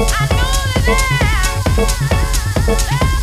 I know that.